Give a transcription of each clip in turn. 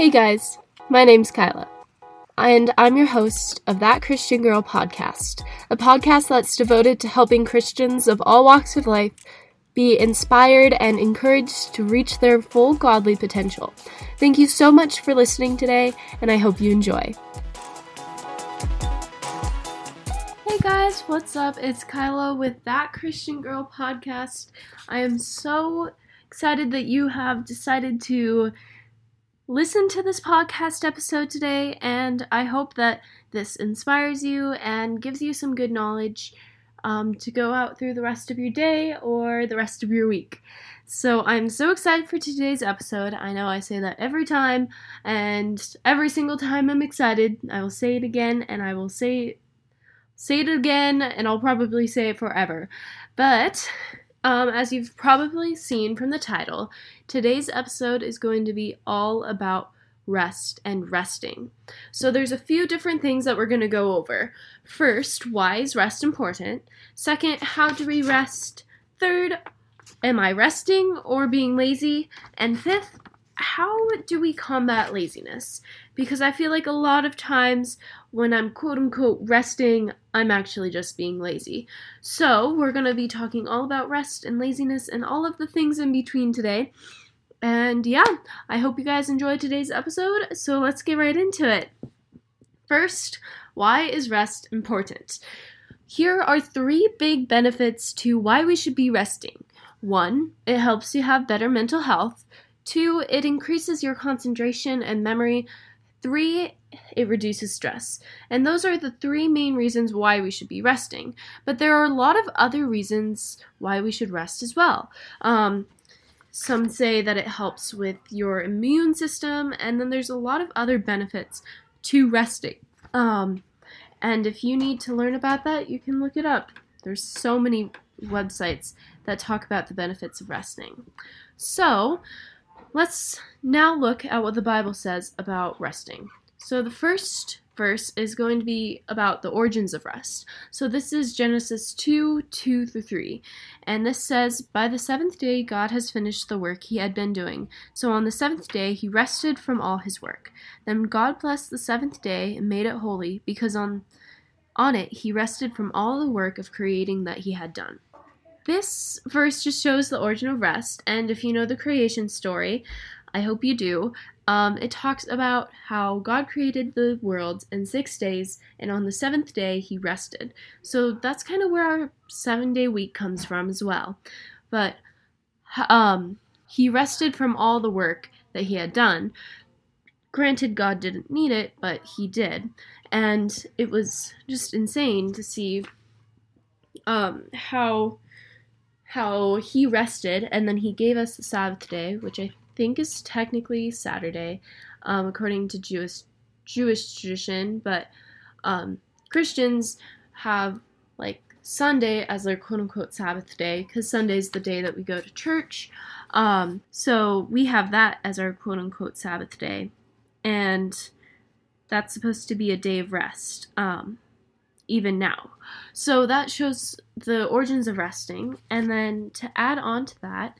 Hey guys, my name's Kyla, and I'm your host of That Christian Girl podcast, a podcast that's devoted to helping Christians of all walks of life be inspired and encouraged to reach their full godly potential. Thank you so much for listening today, and I hope you enjoy. Hey guys, what's up? It's Kyla with That Christian Girl podcast. I am so excited that you have decided to listen to this podcast episode today, and I hope that this inspires you and gives you some good knowledge um, to go out through the rest of your day or the rest of your week. So I'm so excited for today's episode. I know I say that every time, and every single time I'm excited, I will say it again, and I will say say it again, and I'll probably say it forever. But um, as you've probably seen from the title, today's episode is going to be all about rest and resting. So there's a few different things that we're going to go over. First, why is rest important? Second, how do we rest? Third, am I resting or being lazy? And fifth, how do we combat laziness? Because I feel like a lot of times when I'm quote unquote resting, I'm actually just being lazy. So, we're going to be talking all about rest and laziness and all of the things in between today. And yeah, I hope you guys enjoyed today's episode, so let's get right into it. First, why is rest important? Here are three big benefits to why we should be resting. One, it helps you have better mental health. Two, it increases your concentration and memory. Three, it reduces stress. And those are the three main reasons why we should be resting. But there are a lot of other reasons why we should rest as well. Um, some say that it helps with your immune system, and then there's a lot of other benefits to resting. Um, and if you need to learn about that, you can look it up. There's so many websites that talk about the benefits of resting. So, let's now look at what the Bible says about resting. So, the first verse is going to be about the origins of rest. So this is Genesis 2 2 through 3. And this says, By the seventh day, God has finished the work he had been doing. So on the seventh day, he rested from all his work. Then God blessed the seventh day and made it holy, because on, on it he rested from all the work of creating that he had done. This verse just shows the origin of rest, and if you know the creation story, I hope you do. Um, it talks about how God created the world in six days, and on the seventh day he rested. So that's kind of where our seven day week comes from as well. But um, he rested from all the work that he had done. Granted, God didn't need it, but he did. And it was just insane to see um, how how he rested and then he gave us the Sabbath day, which I think is technically Saturday, um, according to Jewish Jewish tradition, but um, Christians have like Sunday as their quote unquote Sabbath day because Sunday is the day that we go to church. Um, so we have that as our quote unquote Sabbath day, and that's supposed to be a day of rest. Um, even now. So that shows the origins of resting. And then to add on to that,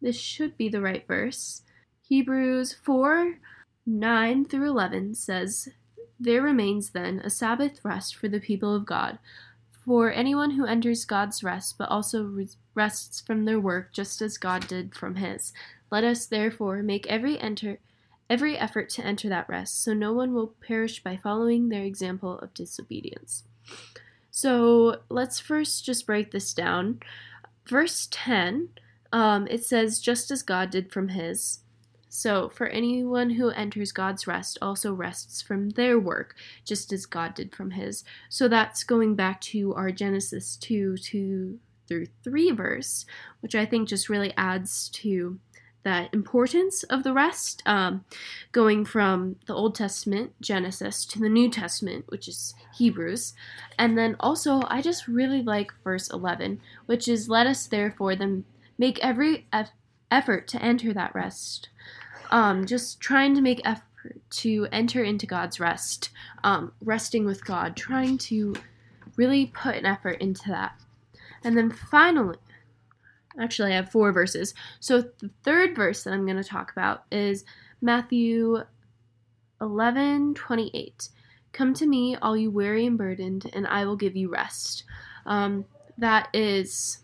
this should be the right verse. Hebrews 4 9 through 11 says, There remains then a Sabbath rest for the people of God. For anyone who enters God's rest, but also rests from their work, just as God did from his. Let us therefore make every enter every effort to enter that rest, so no one will perish by following their example of disobedience. So let's first just break this down. Verse 10 um, it says, just as God did from his. So, for anyone who enters God's rest also rests from their work, just as God did from his. So, that's going back to our Genesis 2 2 through 3 verse, which I think just really adds to that importance of the rest, um, going from the Old Testament, Genesis, to the New Testament, which is Hebrews. And then also, I just really like verse 11, which is, Let us therefore then make every eff- effort to enter that rest. Um, just trying to make effort to enter into God's rest, um, resting with God, trying to really put an effort into that. And then finally, actually, I have four verses. So the third verse that I'm going to talk about is Matthew 11:28. Come to me, all you weary and burdened, and I will give you rest. Um, that is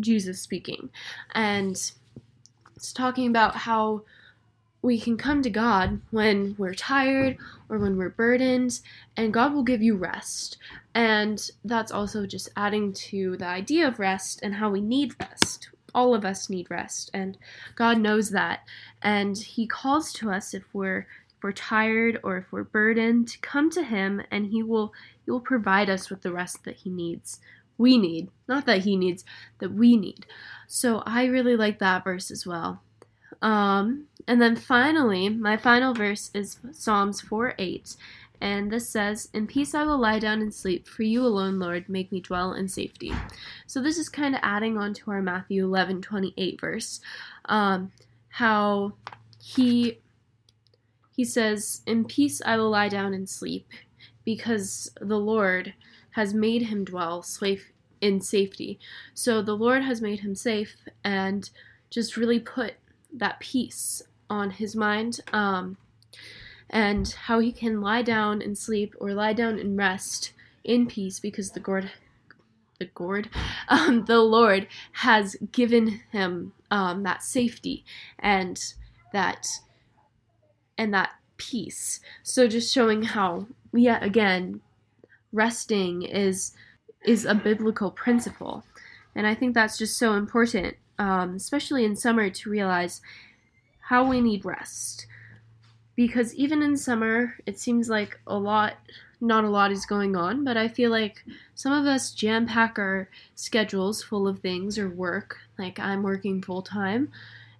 Jesus speaking. And it's talking about how we can come to God when we're tired or when we're burdened, and God will give you rest. And that's also just adding to the idea of rest and how we need rest. All of us need rest, and God knows that. And He calls to us if we're if we're tired or if we're burdened to come to Him, and He will He will provide us with the rest that He needs. We need, not that He needs, that we need. So I really like that verse as well. Um, and then finally, my final verse is Psalms 4 8. And this says, In peace I will lie down and sleep, for you alone, Lord, make me dwell in safety. So this is kind of adding on to our Matthew 11 28 verse. Um, how he he says, In peace I will lie down and sleep, because the Lord has made him dwell safe in safety. So the Lord has made him safe and just really put that peace on his mind um, and how he can lie down and sleep or lie down and rest in peace because the Lord, the Lord, um, the Lord has given him um, that safety and that and that peace. So just showing how yet again resting is is a biblical principle. And I think that's just so important um, especially in summer, to realize how we need rest. Because even in summer, it seems like a lot, not a lot is going on, but I feel like some of us jam pack our schedules full of things or work, like I'm working full time,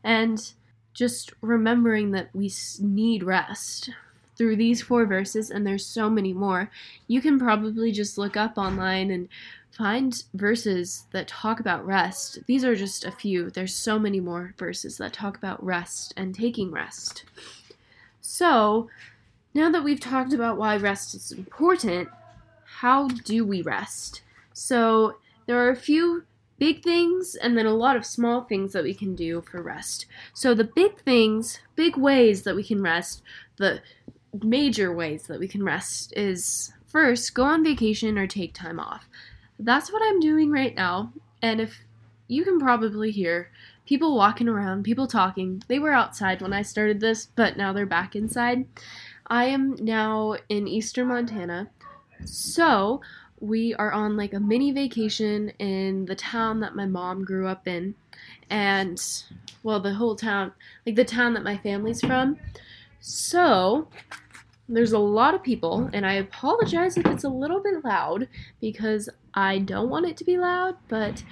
and just remembering that we need rest through these four verses, and there's so many more. You can probably just look up online and find verses that talk about rest. These are just a few. There's so many more verses that talk about rest and taking rest. So, now that we've talked about why rest is important, how do we rest? So, there are a few big things and then a lot of small things that we can do for rest. So, the big things, big ways that we can rest, the major ways that we can rest is first, go on vacation or take time off that's what I'm doing right now. And if you can probably hear people walking around, people talking. They were outside when I started this, but now they're back inside. I am now in eastern Montana. So, we are on like a mini vacation in the town that my mom grew up in. And, well, the whole town, like the town that my family's from. So, there's a lot of people, and I apologize if it's a little bit loud because I don't want it to be loud, but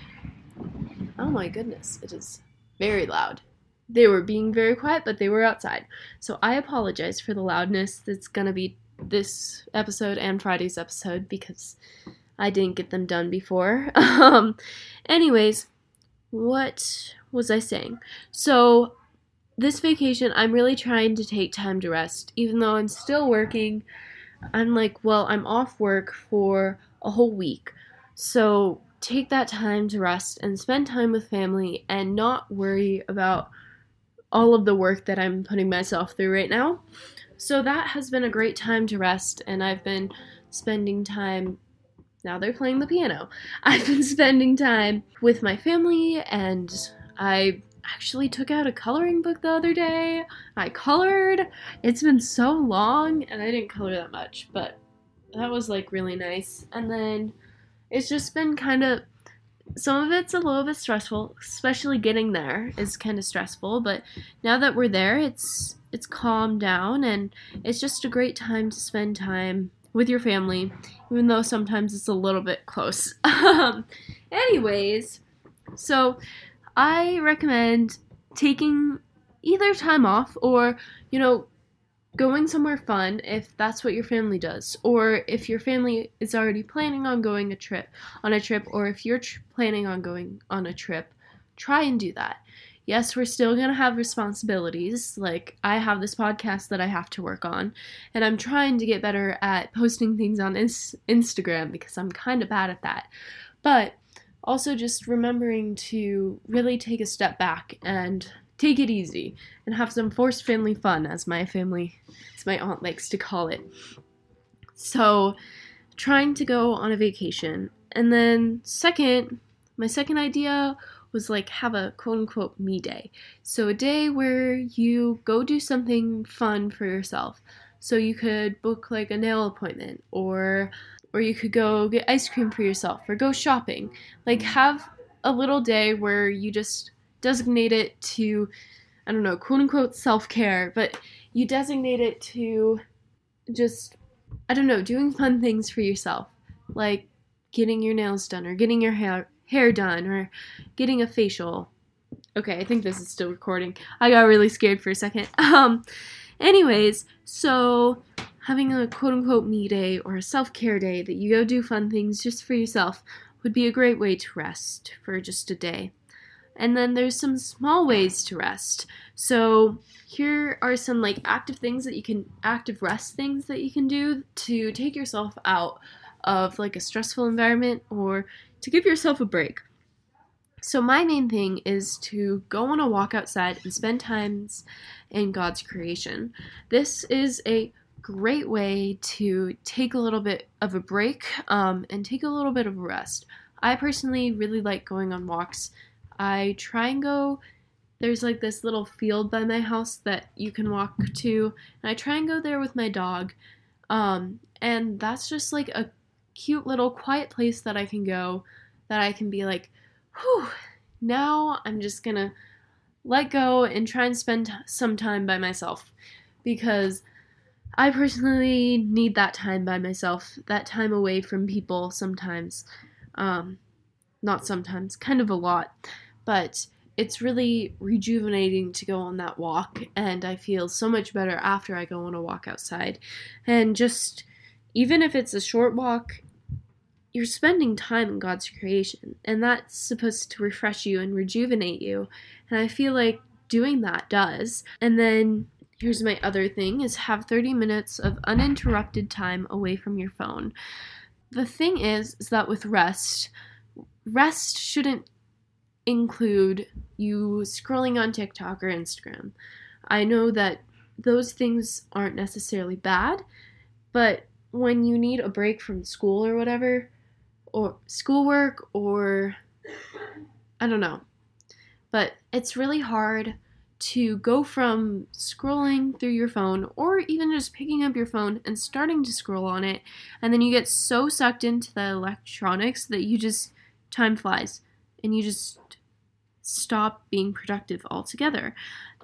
oh my goodness, it is very loud. They were being very quiet, but they were outside. So I apologize for the loudness that's gonna be this episode and Friday's episode because I didn't get them done before. um, anyways, what was I saying? So this vacation, I'm really trying to take time to rest. Even though I'm still working, I'm like, well, I'm off work for a whole week. So take that time to rest and spend time with family and not worry about all of the work that I'm putting myself through right now. So that has been a great time to rest, and I've been spending time. Now they're playing the piano. I've been spending time with my family, and I actually took out a coloring book the other day. I colored. It's been so long and I didn't color that much, but that was like really nice. And then it's just been kind of some of it's a little bit stressful, especially getting there is kind of stressful, but now that we're there, it's it's calmed down and it's just a great time to spend time with your family, even though sometimes it's a little bit close. Um, anyways, so I recommend taking either time off or, you know, going somewhere fun if that's what your family does or if your family is already planning on going a trip on a trip or if you're tr- planning on going on a trip try and do that. Yes we're still going to have responsibilities like i have this podcast that i have to work on and i'm trying to get better at posting things on ins- instagram because i'm kind of bad at that. But also just remembering to really take a step back and take it easy and have some forced family fun, as my family, as my aunt likes to call it. So, trying to go on a vacation. And then, second, my second idea was like have a quote unquote me day. So, a day where you go do something fun for yourself. So, you could book like a nail appointment or or you could go get ice cream for yourself or go shopping. Like have a little day where you just designate it to I don't know, quote unquote self-care, but you designate it to just I don't know, doing fun things for yourself. Like getting your nails done or getting your hair hair done or getting a facial. Okay, I think this is still recording. I got really scared for a second. Um anyways, so having a quote unquote me day or a self care day that you go do fun things just for yourself would be a great way to rest for just a day. And then there's some small ways to rest. So here are some like active things that you can active rest things that you can do to take yourself out of like a stressful environment or to give yourself a break. So my main thing is to go on a walk outside and spend times in God's creation. This is a great way to take a little bit of a break um, and take a little bit of a rest. I personally really like going on walks. I try and go, there's like this little field by my house that you can walk to, and I try and go there with my dog. Um, and that's just like a cute little quiet place that I can go that I can be like, whew, now I'm just gonna let go and try and spend some time by myself because I personally need that time by myself, that time away from people sometimes. Um, not sometimes, kind of a lot. But it's really rejuvenating to go on that walk, and I feel so much better after I go on a walk outside. And just, even if it's a short walk, you're spending time in God's creation, and that's supposed to refresh you and rejuvenate you. And I feel like doing that does. And then here's my other thing is have 30 minutes of uninterrupted time away from your phone. The thing is is that with rest, rest shouldn't include you scrolling on TikTok or Instagram. I know that those things aren't necessarily bad, but when you need a break from school or whatever, or schoolwork, or I don't know, but it's really hard to go from scrolling through your phone or even just picking up your phone and starting to scroll on it and then you get so sucked into the electronics that you just time flies and you just stop being productive altogether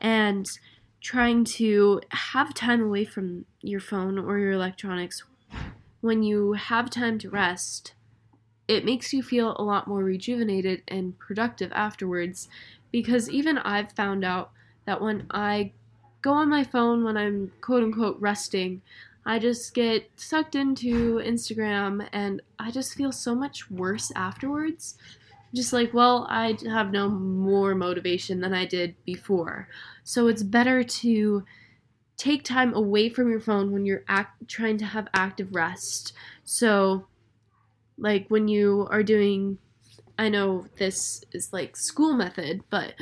and trying to have time away from your phone or your electronics when you have time to rest it makes you feel a lot more rejuvenated and productive afterwards because even I've found out that when I go on my phone when I'm quote unquote resting, I just get sucked into Instagram and I just feel so much worse afterwards. Just like, well, I have no more motivation than I did before. So it's better to take time away from your phone when you're act- trying to have active rest. So, like when you are doing, I know this is like school method, but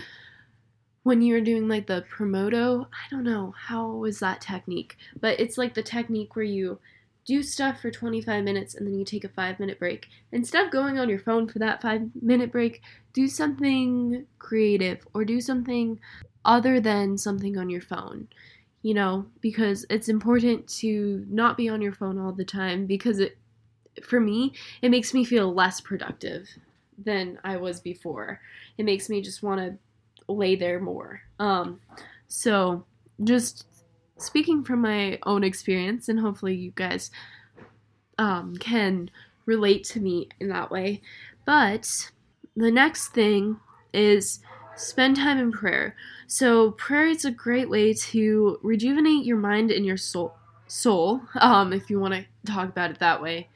when you're doing like the promoto, I don't know how was that technique, but it's like the technique where you do stuff for 25 minutes and then you take a 5 minute break. Instead of going on your phone for that 5 minute break, do something creative or do something other than something on your phone. You know, because it's important to not be on your phone all the time because it for me, it makes me feel less productive than I was before. It makes me just want to lay there more. Um, so just speaking from my own experience, and hopefully you guys um, can relate to me in that way. But the next thing is spend time in prayer. So prayer is a great way to rejuvenate your mind and your soul. Soul, um, if you want to talk about it that way,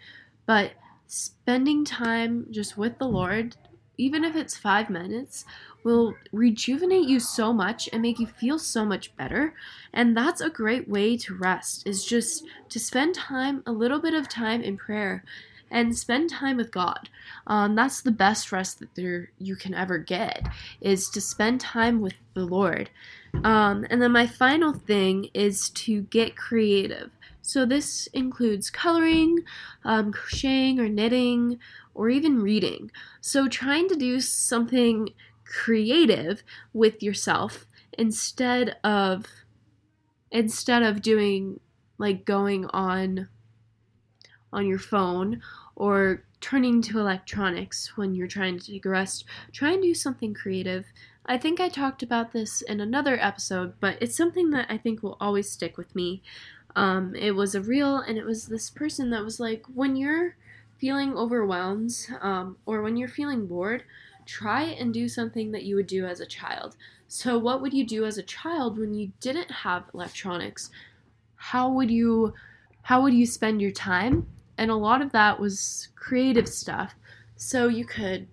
but spending time just with the Lord, even if it's five minutes, will rejuvenate you so much and make you feel so much better. And that's a great way to rest, is just to spend time, a little bit of time in prayer. and spend time with God. Um, that's the best rest that there you can ever get is to spend time with the Lord. Um, and then my final thing is to get creative. So this includes coloring, um, crocheting or knitting, or even reading. So trying to do something creative with yourself instead of instead of doing like going on on your phone or turning to electronics when you're trying to take a rest. Try and do something creative. I think I talked about this in another episode, but it's something that I think will always stick with me. Um, it was a reel, and it was this person that was like, when you're feeling overwhelmed um, or when you're feeling bored, try and do something that you would do as a child. So, what would you do as a child when you didn't have electronics? How would you how would you spend your time? And a lot of that was creative stuff. So you could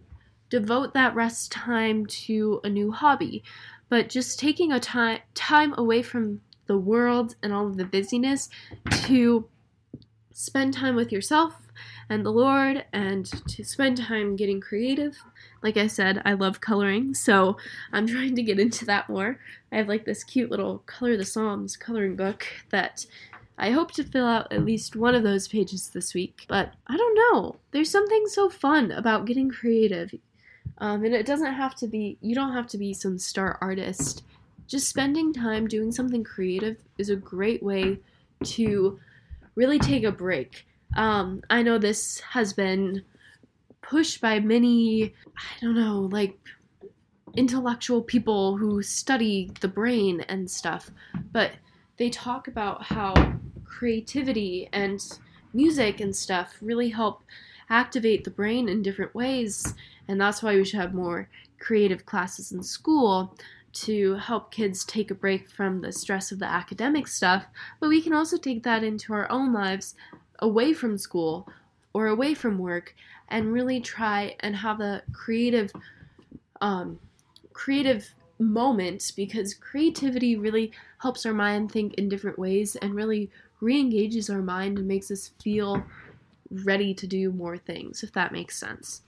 devote that rest time to a new hobby. But just taking a time time away from the world and all of the busyness to spend time with yourself and the Lord and to spend time getting creative. Like I said, I love coloring, so I'm trying to get into that more. I have like this cute little Color the Psalms coloring book that I hope to fill out at least one of those pages this week. But I don't know. There's something so fun about getting creative. Um, and it doesn't have to be, you don't have to be some star artist. Just spending time doing something creative is a great way to really take a break um, I know this has been pushed by many, I don't know, like intellectual people who study the brain and stuff, but they talk about how creativity and music and stuff really help activate the brain in different ways, and that's why we should have more creative classes in school to help kids take a break from the stress of the academic stuff, but we can also take that into our own lives away from school or away from work and really try and have a creative um, creative moment because creativity really helps our mind think in different ways and really re-engages our mind and makes us feel ready to do more things if that makes sense.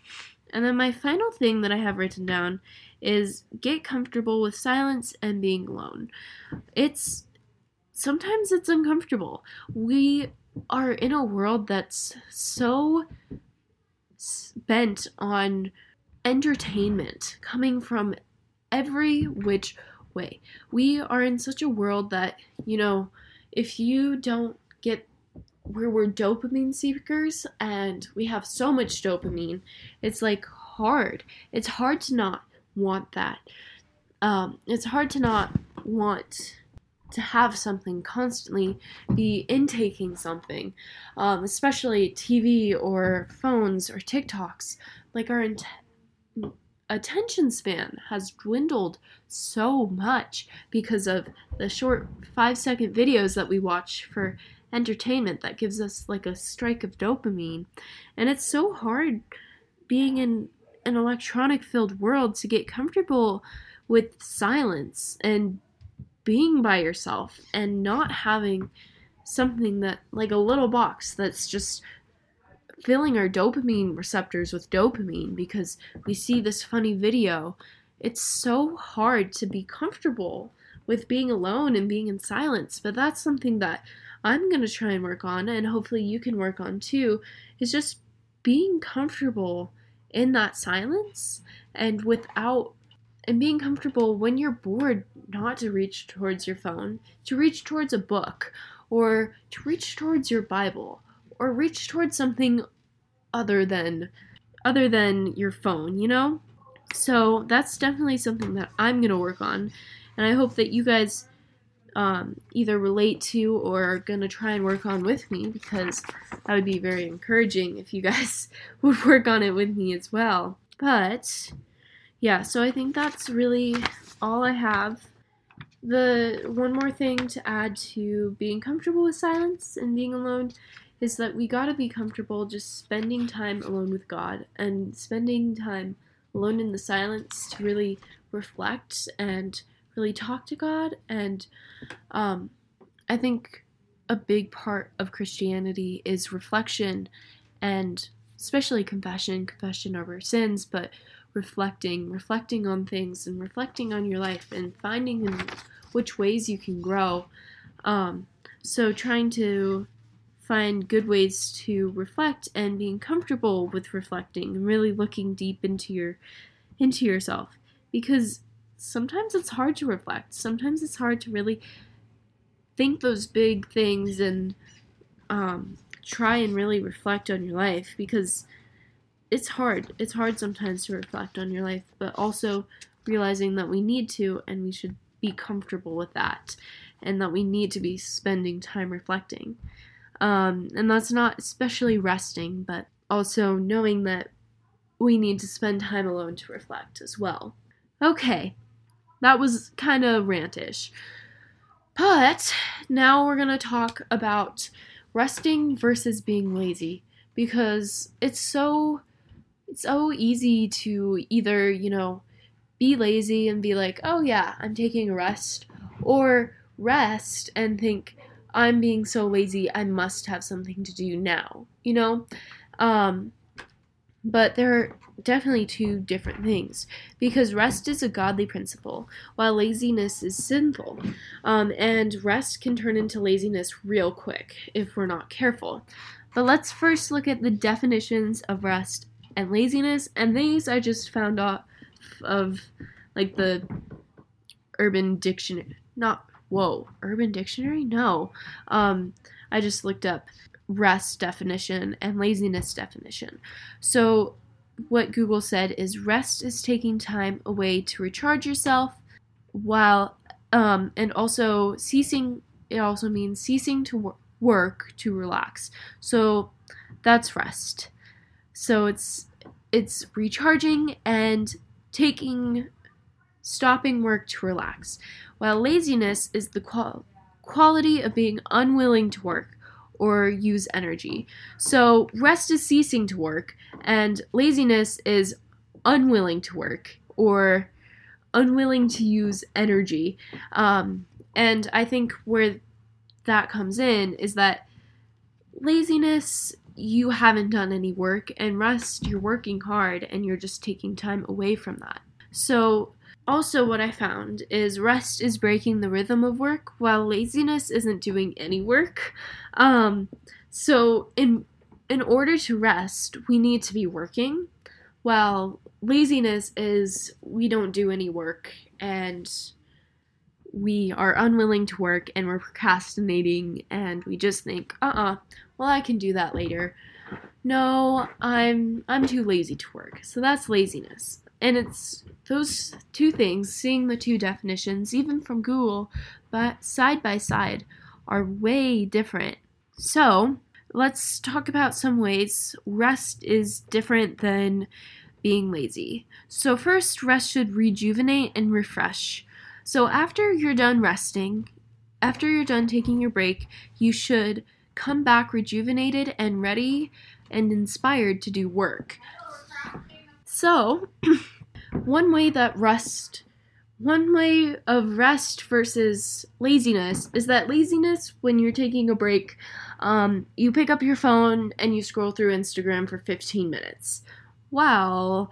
And then my final thing that i have written down is get comfortable with silence and being alone. It's sometimes it's uncomfortable. We are in a world that's so bent on entertainment coming from every which way. We are in such a world that, you know, if you don't get where we're dopamine seekers and we have so much dopamine, it's like hard. It's hard to not want that. Um, it's hard to not want to have something constantly be intaking something, um, especially TV or phones or TikToks. Like our int- attention span has dwindled so much because of the short five second videos that we watch for entertainment that gives us like a strike of dopamine. And it's so hard being in an electronic filled world to get comfortable with silence and being by yourself and not having something that like a little box that's just filling our dopamine receptors with dopamine because we see this funny video. It's so hard to be comfortable with being alone and being in silence but that's something that i'm going to try and work on and hopefully you can work on too is just being comfortable in that silence and without and being comfortable when you're bored not to reach towards your phone, to reach towards a book, or to reach towards your Bible, or reach towards something other than other than your phone, you know? So that's definitely something that I'm gonna work on, and I hope that you guys um, either relate to or are gonna try and work on with me because that would be very encouraging if you guys would work on it with me as well. But yeah, so I think that's really all I have. The one more thing to add to being comfortable with silence and being alone is that we gotta be comfortable just spending time alone with God and spending time alone in the silence to really reflect and really talk to God. And um, I think a big part of Christianity is reflection and especially confession, confession our sins, but reflecting, reflecting on things and reflecting on your life and finding in which ways you can grow. Um, so trying to find good ways to reflect and being comfortable with reflecting and really looking deep into your into yourself because sometimes it's hard to reflect. Sometimes it's hard to really think those big things and um, try and really reflect on your life because it's hard. It's hard sometimes to reflect on your life, but also realizing that we need to and we should be comfortable with that and that we need to be spending time reflecting. Um, and that's not especially resting, but also knowing that we need to spend time alone to reflect as well. Okay, that was kind of rantish. But now we're going to talk about resting versus being lazy because it's so it's so easy to either, you know, be lazy and be like, "Oh yeah, I'm taking a rest," or rest and think, "I'm being so lazy, I must have something to do now." You know? Um but there are definitely two different things because rest is a godly principle while laziness is sinful. Um, and rest can turn into laziness real quick if we're not careful. But let's first look at the definitions of rest and laziness, and these I just found off of like the Urban Dictionary. Not whoa, Urban Dictionary? No. Um, I just looked up rest definition and laziness definition. So, what Google said is rest is taking time away to recharge yourself, while um, and also ceasing. It also means ceasing to wor- work to relax. So, that's rest. So it's it's recharging and taking stopping work to relax. While laziness is the qual- quality of being unwilling to work or use energy. So rest is ceasing to work, and laziness is unwilling to work or unwilling to use energy. Um, and I think where that comes in is that laziness, you haven't done any work, and rest, you're working hard and you're just taking time away from that. So also, what I found is rest is breaking the rhythm of work, while laziness isn't doing any work. Um, so, in in order to rest, we need to be working, while laziness is we don't do any work and we are unwilling to work and we're procrastinating and we just think, uh-uh, well I can do that later. No, I'm I'm too lazy to work. So that's laziness. And it's those two things, seeing the two definitions, even from Google, but side by side, are way different. So, let's talk about some ways rest is different than being lazy. So, first, rest should rejuvenate and refresh. So, after you're done resting, after you're done taking your break, you should come back rejuvenated and ready and inspired to do work. So, one way that rest, one way of rest versus laziness is that laziness, when you're taking a break, um, you pick up your phone and you scroll through Instagram for 15 minutes. While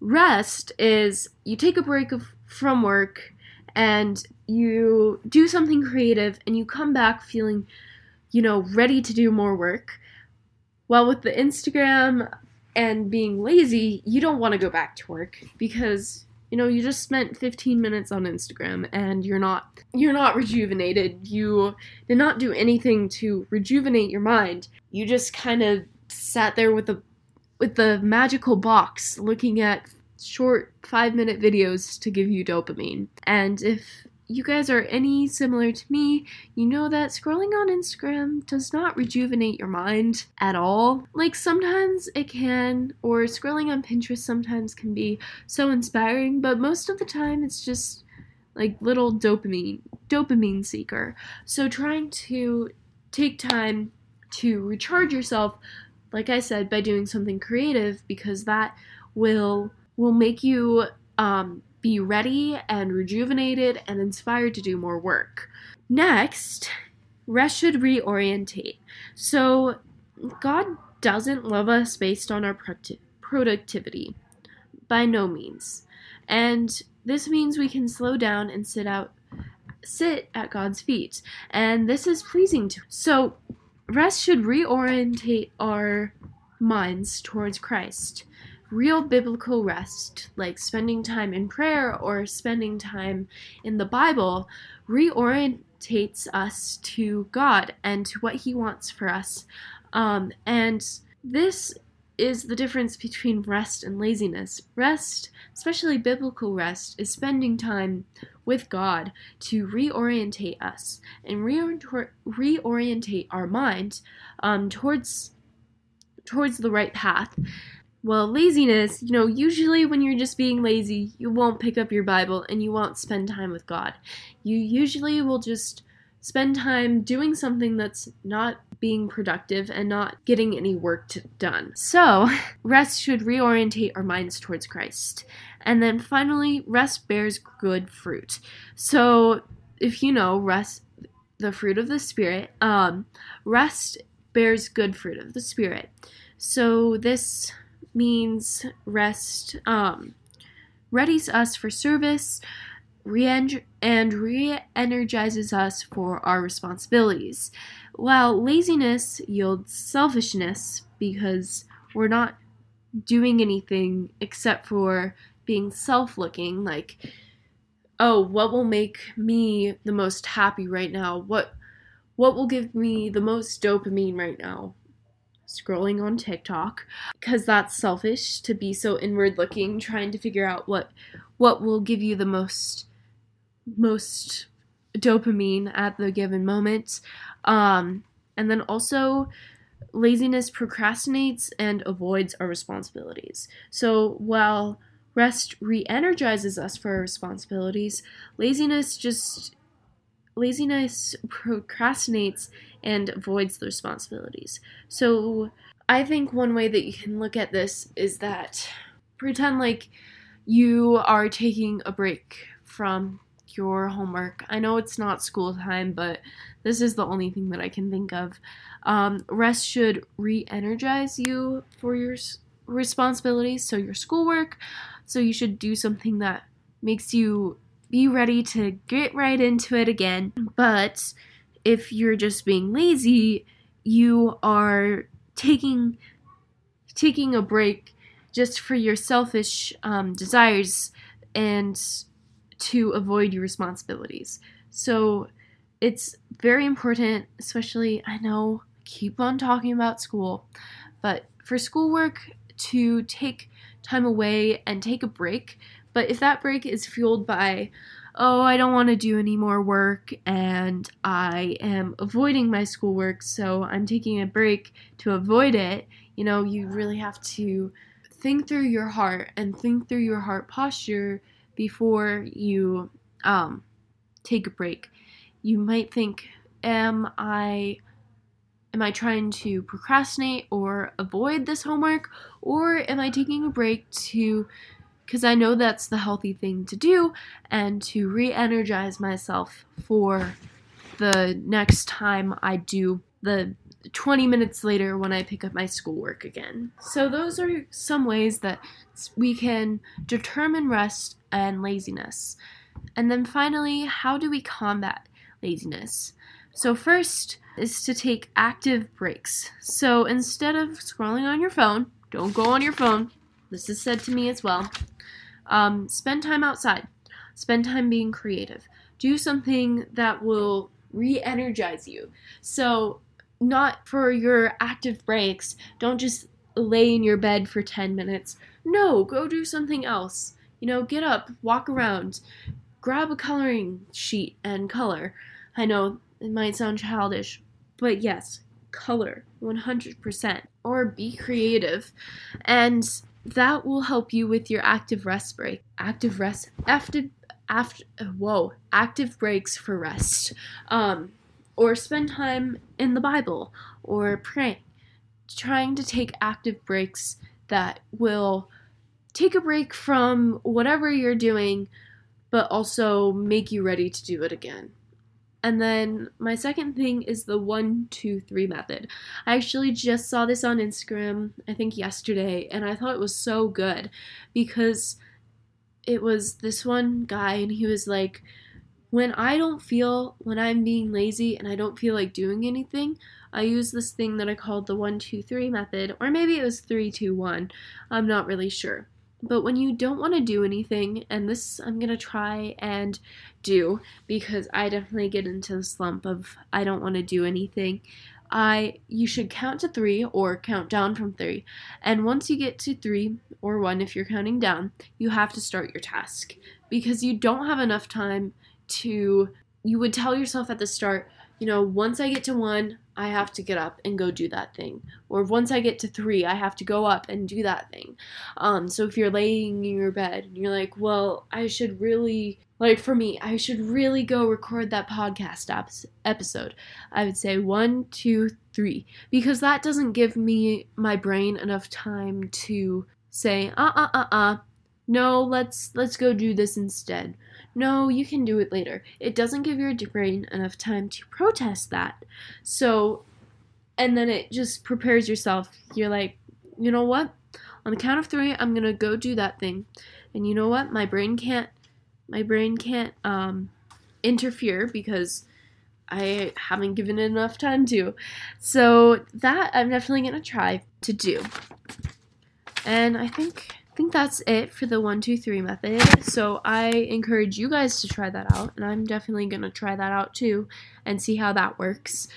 rest is you take a break of, from work and you do something creative and you come back feeling, you know, ready to do more work. While with the Instagram, and being lazy, you don't want to go back to work because you know you just spent 15 minutes on Instagram and you're not you're not rejuvenated. You did not do anything to rejuvenate your mind. You just kind of sat there with the with the magical box looking at short 5 minute videos to give you dopamine. And if you guys are any similar to me, you know that scrolling on Instagram does not rejuvenate your mind at all. Like sometimes it can, or scrolling on Pinterest sometimes can be so inspiring, but most of the time it's just like little dopamine dopamine seeker. So trying to take time to recharge yourself like I said by doing something creative because that will will make you um, be ready and rejuvenated and inspired to do more work. Next, rest should reorientate. So, God doesn't love us based on our productivity. By no means. And this means we can slow down and sit out sit at God's feet. And this is pleasing to so rest should reorientate our minds towards Christ. Real biblical rest, like spending time in prayer or spending time in the Bible, reorientates us to God and to what He wants for us. Um, and this is the difference between rest and laziness. Rest, especially biblical rest, is spending time with God to reorientate us and reorientate our mind um, towards towards the right path. Well, laziness, you know, usually when you're just being lazy, you won't pick up your Bible and you won't spend time with God. You usually will just spend time doing something that's not being productive and not getting any work to, done. So, rest should reorientate our minds towards Christ. And then finally, rest bears good fruit. So, if you know, rest the fruit of the spirit, um, rest bears good fruit of the spirit. So this means rest um, readies us for service, re- and re-energizes us for our responsibilities. While laziness yields selfishness because we're not doing anything except for being self-looking, like oh, what will make me the most happy right now? What what will give me the most dopamine right now? Scrolling on TikTok because that's selfish to be so inward looking trying to figure out what what will give you the most most dopamine at the given moment. Um, and then also laziness procrastinates and avoids our responsibilities. So while rest re-energizes us for our responsibilities laziness just laziness procrastinates and avoids the responsibilities. So I think one way that you can look at this is that pretend like you are taking a break from your homework. I know it's not school time, but this is the only thing that I can think of. Um, rest should re energize you for your responsibilities, so your schoolwork. So you should do something that makes you be ready to get right into it again. But if you're just being lazy, you are taking taking a break just for your selfish um, desires and to avoid your responsibilities. So it's very important, especially I know keep on talking about school, but for schoolwork to take time away and take a break but if that break is fueled by, oh, I don't want to do any more work and I am avoiding my schoolwork, so I'm taking a break to avoid it, you know, you really have to think through your heart and think through your heart posture before you um, take a break. You might think, am I am I trying to procrastinate or avoid this homework or am I taking a break to because I know that's the healthy thing to do and to re energize myself for the next time I do the 20 minutes later when I pick up my schoolwork again. So, those are some ways that we can determine rest and laziness. And then finally, how do we combat laziness? So, first is to take active breaks. So, instead of scrolling on your phone, don't go on your phone. This is said to me as well. Um, spend time outside. Spend time being creative. Do something that will re energize you. So, not for your active breaks. Don't just lay in your bed for 10 minutes. No, go do something else. You know, get up, walk around, grab a coloring sheet and color. I know it might sound childish, but yes, color 100%. Or be creative. And that will help you with your active rest break. Active rest after after whoa, active breaks for rest. Um or spend time in the Bible or praying. Trying to take active breaks that will take a break from whatever you're doing but also make you ready to do it again. And then my second thing is the one, two, three method. I actually just saw this on Instagram, I think yesterday, and I thought it was so good because it was this one guy, and he was like, when I don't feel, when I'm being lazy and I don't feel like doing anything, I use this thing that I called the one, two, three method, or maybe it was three, two, one. I'm not really sure. But when you don't want to do anything, and this I'm going to try and do because I definitely get into the slump of I don't want to do anything. I you should count to 3 or count down from 3. And once you get to 3 or 1 if you're counting down, you have to start your task because you don't have enough time to you would tell yourself at the start, you know, once I get to 1, I have to get up and go do that thing. Or once I get to three, I have to go up and do that thing. Um, so if you're laying in your bed and you're like, well, I should really, like for me, I should really go record that podcast episode. I would say one, two, three. Because that doesn't give me, my brain, enough time to say, uh uh uh uh, no, let's let's go do this instead. No, you can do it later. It doesn't give your brain enough time to protest that. So, and then it just prepares yourself. You're like, you know what? On the count of three, I'm gonna go do that thing. And you know what? My brain can't. My brain can't um, interfere because I haven't given it enough time to. So that I'm definitely gonna try to do. And I think think that's it for the one, two, three method. So I encourage you guys to try that out, and I'm definitely gonna try that out too and see how that works.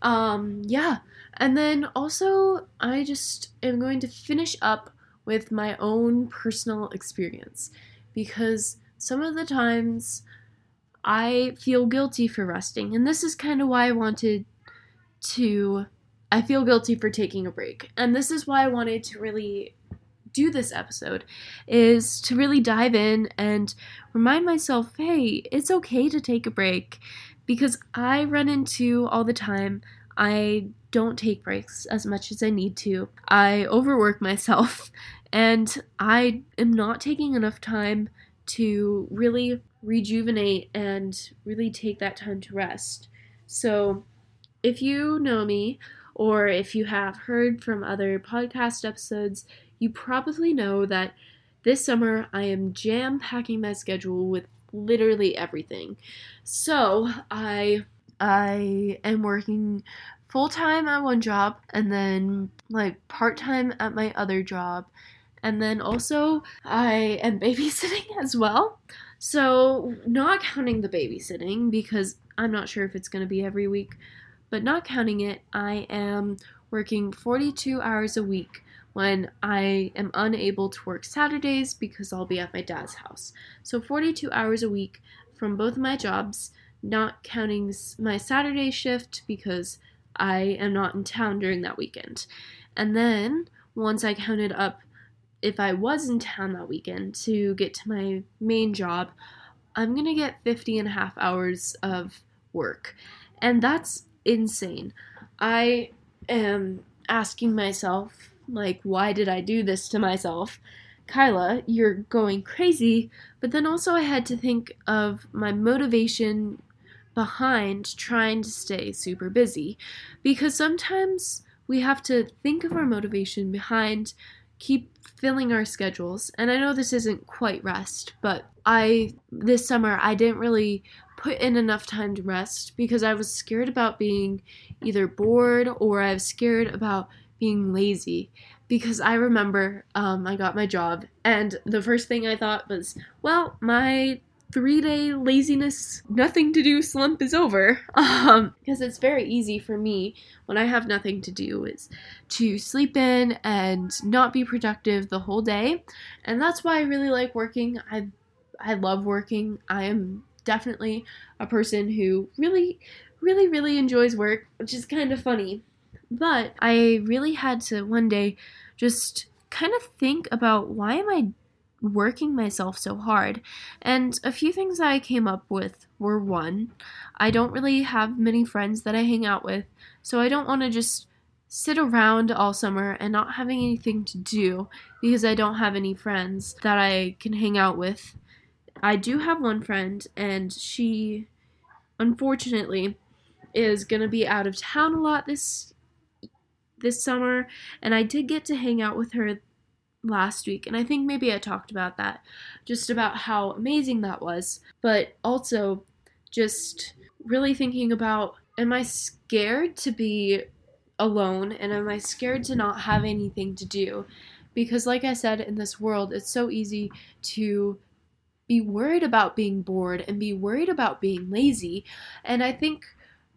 Um, yeah, and then also I just am going to finish up with my own personal experience because some of the times I feel guilty for resting, and this is kind of why I wanted to. I feel guilty for taking a break, and this is why I wanted to really do this episode is to really dive in and remind myself hey, it's okay to take a break because I run into all the time. I don't take breaks as much as I need to. I overwork myself and I am not taking enough time to really rejuvenate and really take that time to rest. So, if you know me, or if you have heard from other podcast episodes, you probably know that this summer I am jam packing my schedule with literally everything. So I I am working full time at one job and then like part time at my other job. And then also I am babysitting as well. So not counting the babysitting because I'm not sure if it's going to be every week, but not counting it, I am working 42 hours a week when I am unable to work Saturdays because I'll be at my dad's house. So 42 hours a week from both of my jobs, not counting my Saturday shift because I am not in town during that weekend. And then once I counted up if I was in town that weekend to get to my main job, I'm going to get 50 and a half hours of work. And that's insane. I am asking myself like, why did I do this to myself? Kyla, you're going crazy. But then also, I had to think of my motivation behind trying to stay super busy. Because sometimes we have to think of our motivation behind keep filling our schedules. And I know this isn't quite rest, but I, this summer, I didn't really put in enough time to rest because I was scared about being either bored or I was scared about being lazy because I remember um, I got my job and the first thing I thought was, well, my three day laziness, nothing to do slump is over. Um, because it's very easy for me when I have nothing to do is to sleep in and not be productive the whole day. And that's why I really like working. I I love working. I am definitely a person who really really really enjoys work, which is kind of funny but I really had to one day just kind of think about why am I working myself so hard? And a few things that I came up with were one, I don't really have many friends that I hang out with, so I don't want to just sit around all summer and not having anything to do because I don't have any friends that I can hang out with. I do have one friend, and she unfortunately, is going to be out of town a lot this this summer, and I did get to hang out with her last week, and I think maybe I talked about that, just about how amazing that was, but also just really thinking about am I scared to be alone and am I scared to not have anything to do? Because, like I said, in this world, it's so easy to be worried about being bored and be worried about being lazy. And I think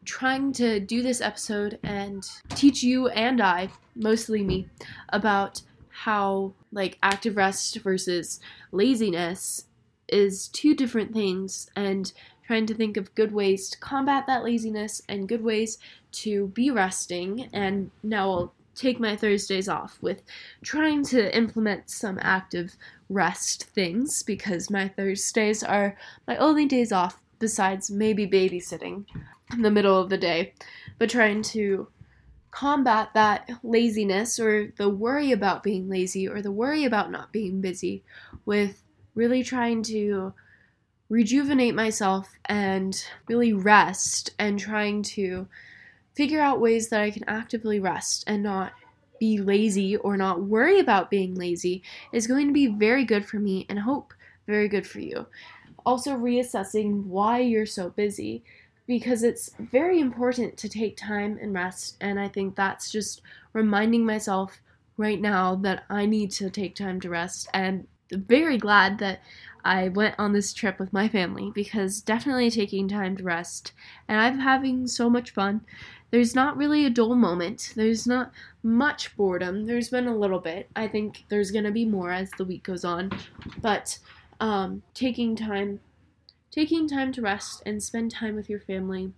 trying to do this episode and teach you and I, mostly me, about how like active rest versus laziness is two different things and trying to think of good ways to combat that laziness and good ways to be resting. And now I'll take my Thursdays off with trying to implement some active rest things because my Thursdays are my only days off besides maybe babysitting in the middle of the day. But trying to combat that laziness or the worry about being lazy or the worry about not being busy with really trying to rejuvenate myself and really rest and trying to figure out ways that I can actively rest and not be lazy or not worry about being lazy is going to be very good for me and hope very good for you. Also, reassessing why you're so busy because it's very important to take time and rest, and I think that's just reminding myself right now that I need to take time to rest and very glad that I went on this trip with my family because definitely taking time to rest and I'm having so much fun. There's not really a dull moment. There's not much boredom. There's been a little bit. I think there's going to be more as the week goes on. But um, taking time taking time to rest and spend time with your family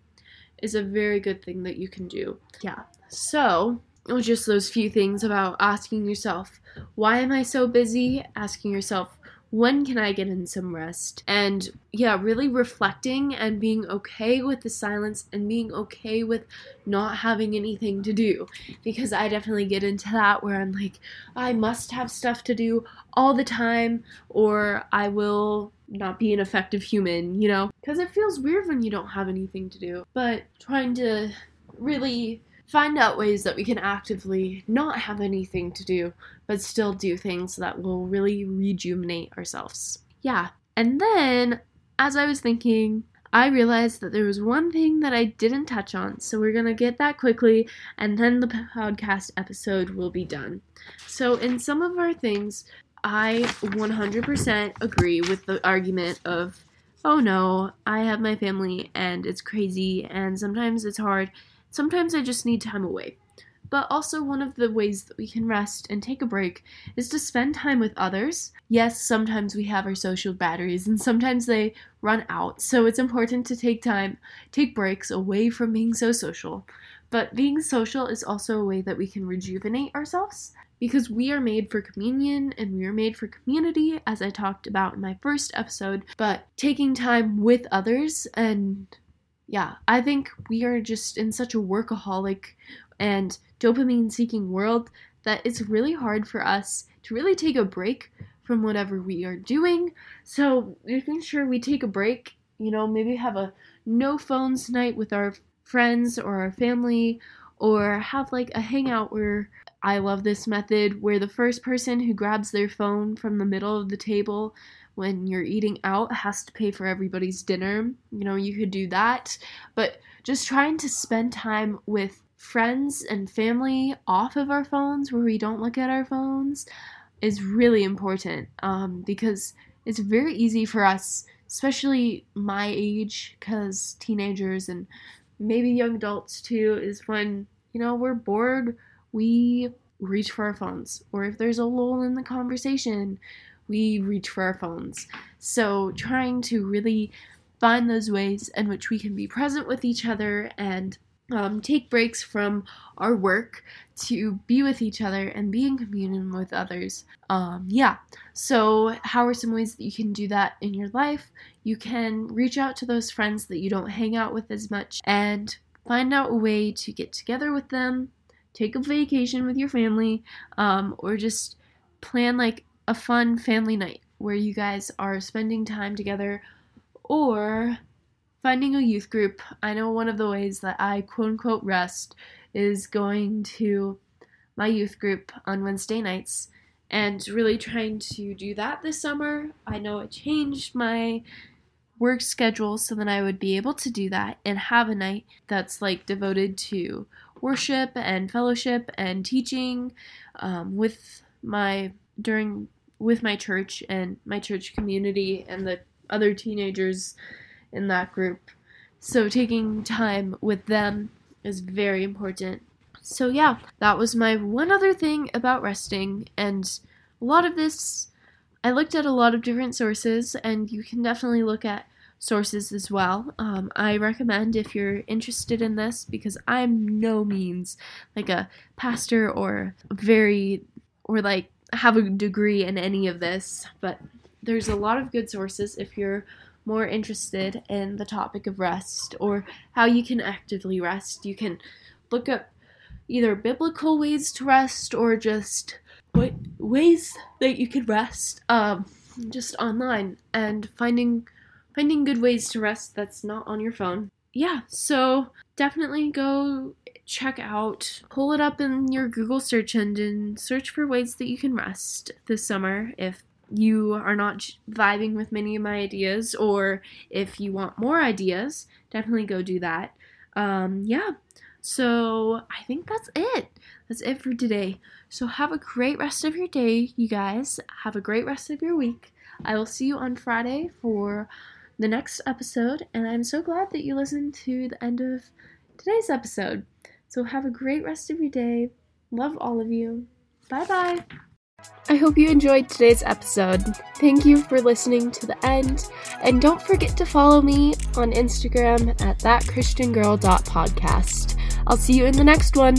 is a very good thing that you can do. Yeah. So, just those few things about asking yourself, why am I so busy? Asking yourself, when can I get in some rest? And yeah, really reflecting and being okay with the silence and being okay with not having anything to do. Because I definitely get into that where I'm like, I must have stuff to do all the time, or I will not be an effective human, you know? Because it feels weird when you don't have anything to do. But trying to really find out ways that we can actively not have anything to do, but still do things that will really rejuvenate ourselves. Yeah. And then, as I was thinking, I realized that there was one thing that I didn't touch on, so we're gonna get that quickly, and then the podcast episode will be done. So, in some of our things, I 100% agree with the argument of, oh no, I have my family and it's crazy, and sometimes it's hard, Sometimes I just need time away. But also, one of the ways that we can rest and take a break is to spend time with others. Yes, sometimes we have our social batteries and sometimes they run out, so it's important to take time, take breaks away from being so social. But being social is also a way that we can rejuvenate ourselves because we are made for communion and we are made for community, as I talked about in my first episode. But taking time with others and yeah, I think we are just in such a workaholic and dopamine seeking world that it's really hard for us to really take a break from whatever we are doing. So, making sure we take a break, you know, maybe have a no phones night with our friends or our family, or have like a hangout where I love this method where the first person who grabs their phone from the middle of the table when you're eating out has to pay for everybody's dinner. You know, you could do that. But just trying to spend time with friends and family off of our phones where we don't look at our phones is really important um, because it's very easy for us, especially my age, because teenagers and maybe young adults too, is when, you know, we're bored, we reach for our phones. Or if there's a lull in the conversation, we reach for our phones. So, trying to really find those ways in which we can be present with each other and um, take breaks from our work to be with each other and be in communion with others. Um, yeah. So, how are some ways that you can do that in your life? You can reach out to those friends that you don't hang out with as much and find out a way to get together with them, take a vacation with your family, um, or just plan like a fun family night where you guys are spending time together or finding a youth group. I know one of the ways that I quote unquote rest is going to my youth group on Wednesday nights and really trying to do that this summer. I know it changed my work schedule so that I would be able to do that and have a night that's like devoted to worship and fellowship and teaching um, with my during with my church and my church community and the other teenagers in that group. So taking time with them is very important. So yeah, that was my one other thing about resting and a lot of this I looked at a lot of different sources and you can definitely look at sources as well. Um, I recommend if you're interested in this because I'm no means like a pastor or very or like have a degree in any of this, but there's a lot of good sources if you're more interested in the topic of rest or how you can actively rest. You can look up either biblical ways to rest or just ways that you could rest um, just online and finding finding good ways to rest that's not on your phone. Yeah, so definitely go check out, pull it up in your Google search engine, search for ways that you can rest this summer if you are not vibing with many of my ideas or if you want more ideas, definitely go do that. Um, yeah, so I think that's it. That's it for today. So have a great rest of your day, you guys. Have a great rest of your week. I will see you on Friday for the next episode, and I'm so glad that you listened to the end of today's episode. So have a great rest of your day. Love all of you. Bye bye. I hope you enjoyed today's episode. Thank you for listening to the end, and don't forget to follow me on Instagram at thatchristiangirl.podcast. I'll see you in the next one.